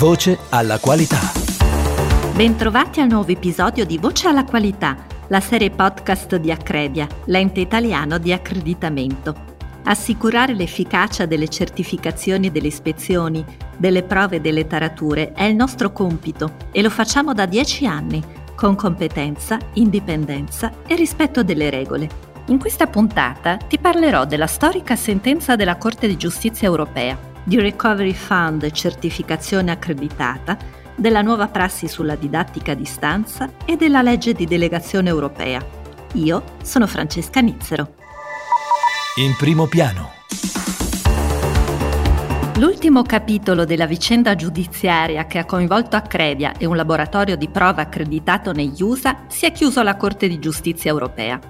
Voce alla qualità. Bentrovati al nuovo episodio di Voce alla qualità, la serie podcast di Accredia, l'ente italiano di accreditamento. Assicurare l'efficacia delle certificazioni e delle ispezioni, delle prove e delle tarature è il nostro compito e lo facciamo da dieci anni, con competenza, indipendenza e rispetto delle regole. In questa puntata ti parlerò della storica sentenza della Corte di Giustizia europea di Recovery Fund certificazione accreditata, della nuova prassi sulla didattica a distanza e della legge di delegazione europea. Io sono Francesca Nizzero. In primo piano. L'ultimo capitolo della vicenda giudiziaria che ha coinvolto Accredia e un laboratorio di prova accreditato negli USA si è chiuso alla Corte di Giustizia europea.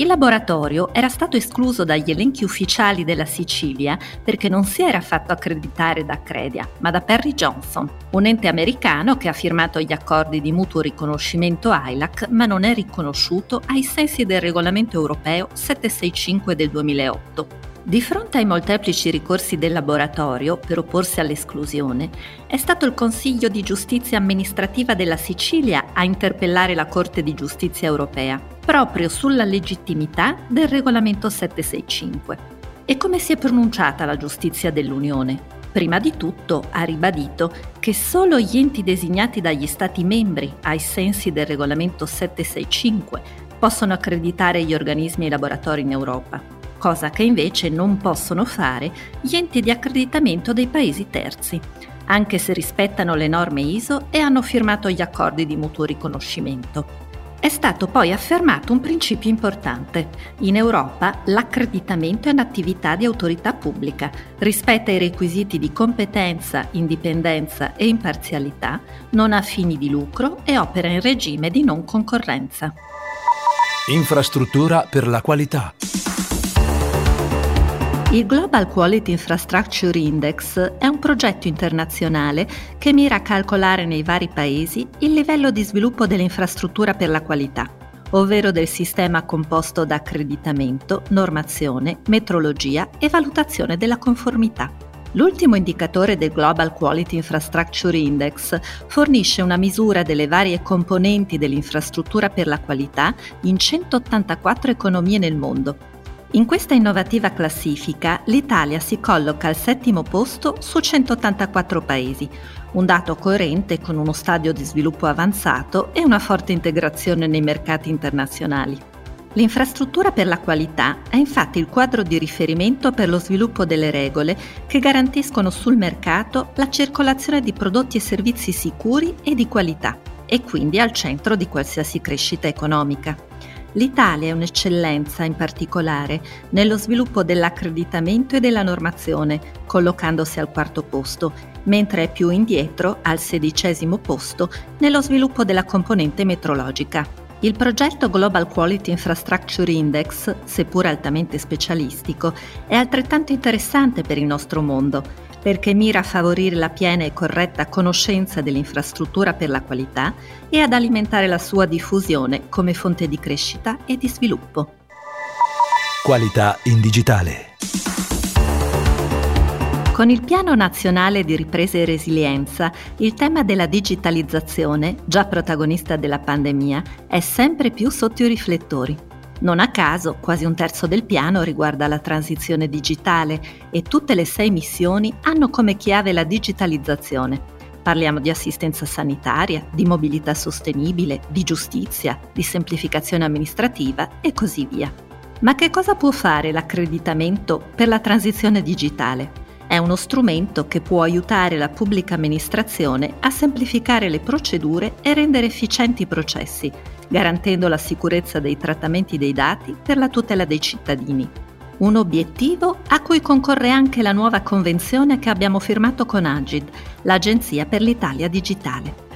Il laboratorio era stato escluso dagli elenchi ufficiali della Sicilia perché non si era fatto accreditare da Credia, ma da Perry Johnson, un ente americano che ha firmato gli accordi di mutuo riconoscimento ILAC ma non è riconosciuto ai sensi del regolamento europeo 765 del 2008. Di fronte ai molteplici ricorsi del laboratorio per opporsi all'esclusione, è stato il Consiglio di giustizia amministrativa della Sicilia a interpellare la Corte di giustizia europea, proprio sulla legittimità del regolamento 765. E come si è pronunciata la giustizia dell'Unione? Prima di tutto ha ribadito che solo gli enti designati dagli Stati membri ai sensi del regolamento 765 possono accreditare gli organismi e i laboratori in Europa cosa che invece non possono fare gli enti di accreditamento dei paesi terzi, anche se rispettano le norme ISO e hanno firmato gli accordi di mutuo riconoscimento. È stato poi affermato un principio importante. In Europa l'accreditamento è un'attività di autorità pubblica, rispetta i requisiti di competenza, indipendenza e imparzialità, non ha fini di lucro e opera in regime di non concorrenza. Infrastruttura per la qualità. Il Global Quality Infrastructure Index è un progetto internazionale che mira a calcolare nei vari paesi il livello di sviluppo dell'infrastruttura per la qualità, ovvero del sistema composto da accreditamento, normazione, metrologia e valutazione della conformità. L'ultimo indicatore del Global Quality Infrastructure Index fornisce una misura delle varie componenti dell'infrastruttura per la qualità in 184 economie nel mondo in questa innovativa classifica l'Italia si colloca al settimo posto su 184 paesi, un dato coerente con uno stadio di sviluppo avanzato e una forte integrazione nei mercati internazionali. L'infrastruttura per la qualità è infatti il quadro di riferimento per lo sviluppo delle regole che garantiscono sul mercato la circolazione di prodotti e servizi sicuri e di qualità e quindi al centro di qualsiasi crescita economica. L'Italia è un'eccellenza in particolare nello sviluppo dell'accreditamento e della normazione, collocandosi al quarto posto, mentre è più indietro, al sedicesimo posto, nello sviluppo della componente metrologica. Il progetto Global Quality Infrastructure Index, seppur altamente specialistico, è altrettanto interessante per il nostro mondo perché mira a favorire la piena e corretta conoscenza dell'infrastruttura per la qualità e ad alimentare la sua diffusione come fonte di crescita e di sviluppo. Qualità in digitale. Con il Piano Nazionale di Ripresa e Resilienza, il tema della digitalizzazione, già protagonista della pandemia, è sempre più sotto i riflettori. Non a caso, quasi un terzo del piano riguarda la transizione digitale e tutte le sei missioni hanno come chiave la digitalizzazione. Parliamo di assistenza sanitaria, di mobilità sostenibile, di giustizia, di semplificazione amministrativa e così via. Ma che cosa può fare l'accreditamento per la transizione digitale? È uno strumento che può aiutare la pubblica amministrazione a semplificare le procedure e rendere efficienti i processi, garantendo la sicurezza dei trattamenti dei dati per la tutela dei cittadini. Un obiettivo a cui concorre anche la nuova convenzione che abbiamo firmato con Agid, l'Agenzia per l'Italia Digitale.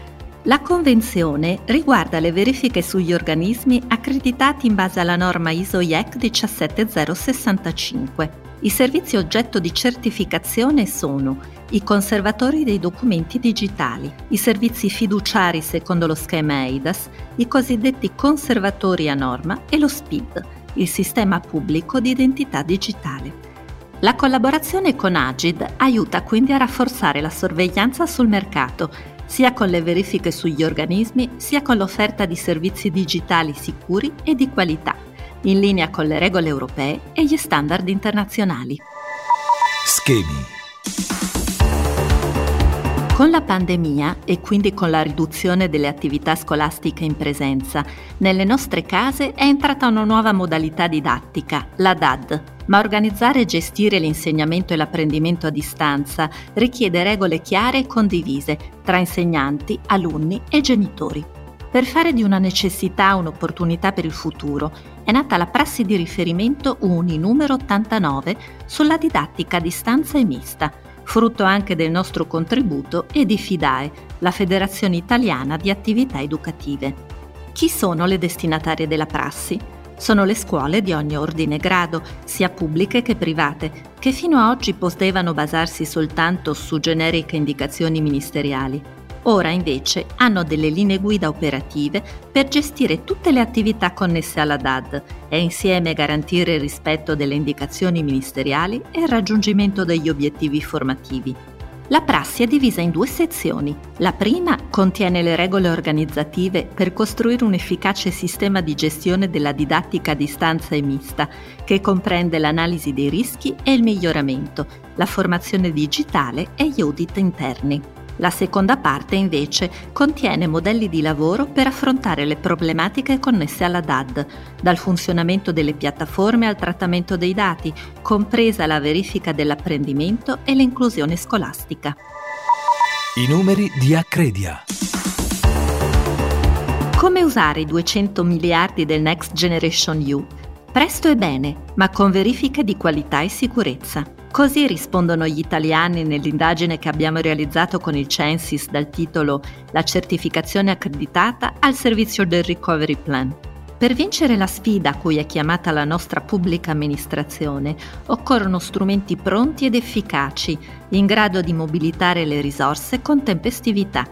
La convenzione riguarda le verifiche sugli organismi accreditati in base alla norma ISO-IEC 17065 i servizi oggetto di certificazione sono i conservatori dei documenti digitali, i servizi fiduciari secondo lo schema EIDAS, i cosiddetti conservatori a norma e lo SPID, il sistema pubblico di identità digitale. La collaborazione con Agid aiuta quindi a rafforzare la sorveglianza sul mercato, sia con le verifiche sugli organismi, sia con l'offerta di servizi digitali sicuri e di qualità, in linea con le regole europee e gli standard internazionali. Schemi. Con la pandemia e quindi con la riduzione delle attività scolastiche in presenza, nelle nostre case è entrata una nuova modalità didattica, la DAD, ma organizzare e gestire l'insegnamento e l'apprendimento a distanza richiede regole chiare e condivise tra insegnanti, alunni e genitori. Per fare di una necessità un'opportunità per il futuro è nata la prassi di riferimento UNI numero 89 sulla didattica a distanza e mista, frutto anche del nostro contributo e di FIDAE, la Federazione Italiana di Attività Educative. Chi sono le destinatarie della prassi? sono le scuole di ogni ordine e grado, sia pubbliche che private, che fino a oggi potevano basarsi soltanto su generiche indicazioni ministeriali. Ora invece hanno delle linee guida operative per gestire tutte le attività connesse alla DAD e insieme garantire il rispetto delle indicazioni ministeriali e il raggiungimento degli obiettivi formativi. La prassi è divisa in due sezioni. La prima contiene le regole organizzative per costruire un efficace sistema di gestione della didattica a distanza e mista, che comprende l'analisi dei rischi e il miglioramento, la formazione digitale e gli audit interni. La seconda parte invece contiene modelli di lavoro per affrontare le problematiche connesse alla DAD, dal funzionamento delle piattaforme al trattamento dei dati, compresa la verifica dell'apprendimento e l'inclusione scolastica. I numeri di Accredia. Come usare i 200 miliardi del Next Generation EU? Presto e bene, ma con verifiche di qualità e sicurezza. Così rispondono gli italiani nell'indagine che abbiamo realizzato con il Censis dal titolo La certificazione accreditata al servizio del Recovery Plan. Per vincere la sfida a cui è chiamata la nostra pubblica amministrazione, occorrono strumenti pronti ed efficaci, in grado di mobilitare le risorse con tempestività.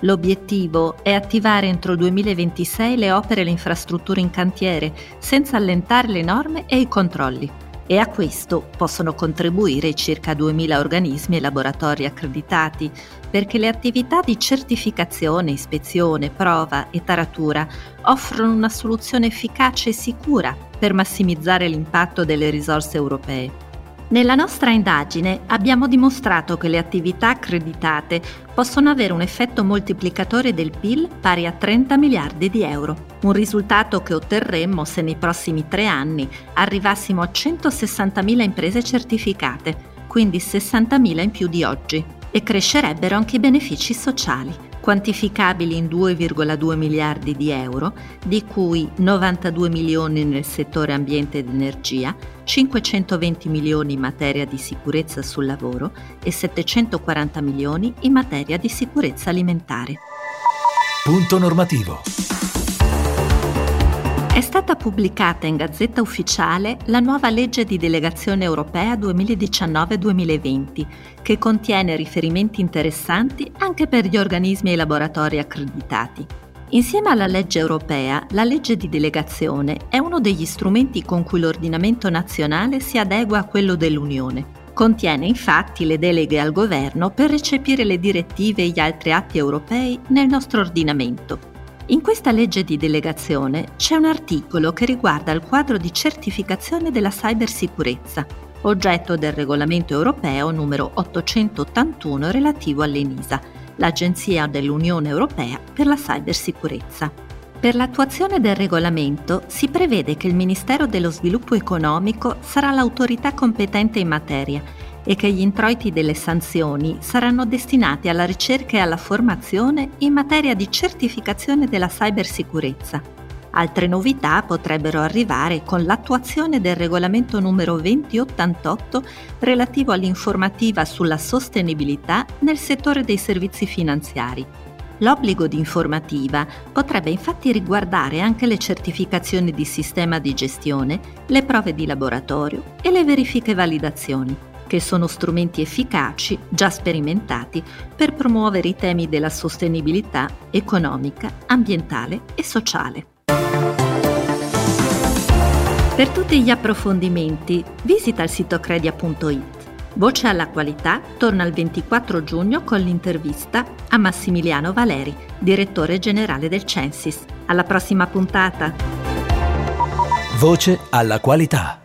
L'obiettivo è attivare entro il 2026 le opere e le infrastrutture in cantiere, senza allentare le norme e i controlli e a questo possono contribuire circa 2.000 organismi e laboratori accreditati, perché le attività di certificazione, ispezione, prova e taratura offrono una soluzione efficace e sicura per massimizzare l'impatto delle risorse europee. Nella nostra indagine abbiamo dimostrato che le attività accreditate possono avere un effetto moltiplicatore del PIL pari a 30 miliardi di euro, un risultato che otterremmo se nei prossimi tre anni arrivassimo a 160.000 imprese certificate, quindi 60.000 in più di oggi, e crescerebbero anche i benefici sociali quantificabili in 2,2 miliardi di euro, di cui 92 milioni nel settore ambiente ed energia, 520 milioni in materia di sicurezza sul lavoro e 740 milioni in materia di sicurezza alimentare. Punto normativo. È stata pubblicata in Gazzetta Ufficiale la nuova legge di delegazione europea 2019-2020, che contiene riferimenti interessanti anche per gli organismi e i laboratori accreditati. Insieme alla legge europea, la legge di delegazione è uno degli strumenti con cui l'ordinamento nazionale si adegua a quello dell'Unione. Contiene infatti le deleghe al governo per recepire le direttive e gli altri atti europei nel nostro ordinamento in questa legge di delegazione c'è un articolo che riguarda il quadro di certificazione della cybersicurezza, oggetto del regolamento europeo numero 881 relativo all'ENISA, l'Agenzia dell'Unione Europea per la cybersicurezza. Per l'attuazione del regolamento si prevede che il Ministero dello Sviluppo Economico sarà l'autorità competente in materia e che gli introiti delle sanzioni saranno destinati alla ricerca e alla formazione in materia di certificazione della cybersicurezza. Altre novità potrebbero arrivare con l'attuazione del regolamento numero 2088 relativo all'informativa sulla sostenibilità nel settore dei servizi finanziari. L'obbligo di informativa potrebbe infatti riguardare anche le certificazioni di sistema di gestione, le prove di laboratorio e le verifiche validazioni che sono strumenti efficaci, già sperimentati, per promuovere i temi della sostenibilità economica, ambientale e sociale. Per tutti gli approfondimenti visita il sito credia.it. Voce alla qualità torna il 24 giugno con l'intervista a Massimiliano Valeri, direttore generale del Censis. Alla prossima puntata. Voce alla qualità.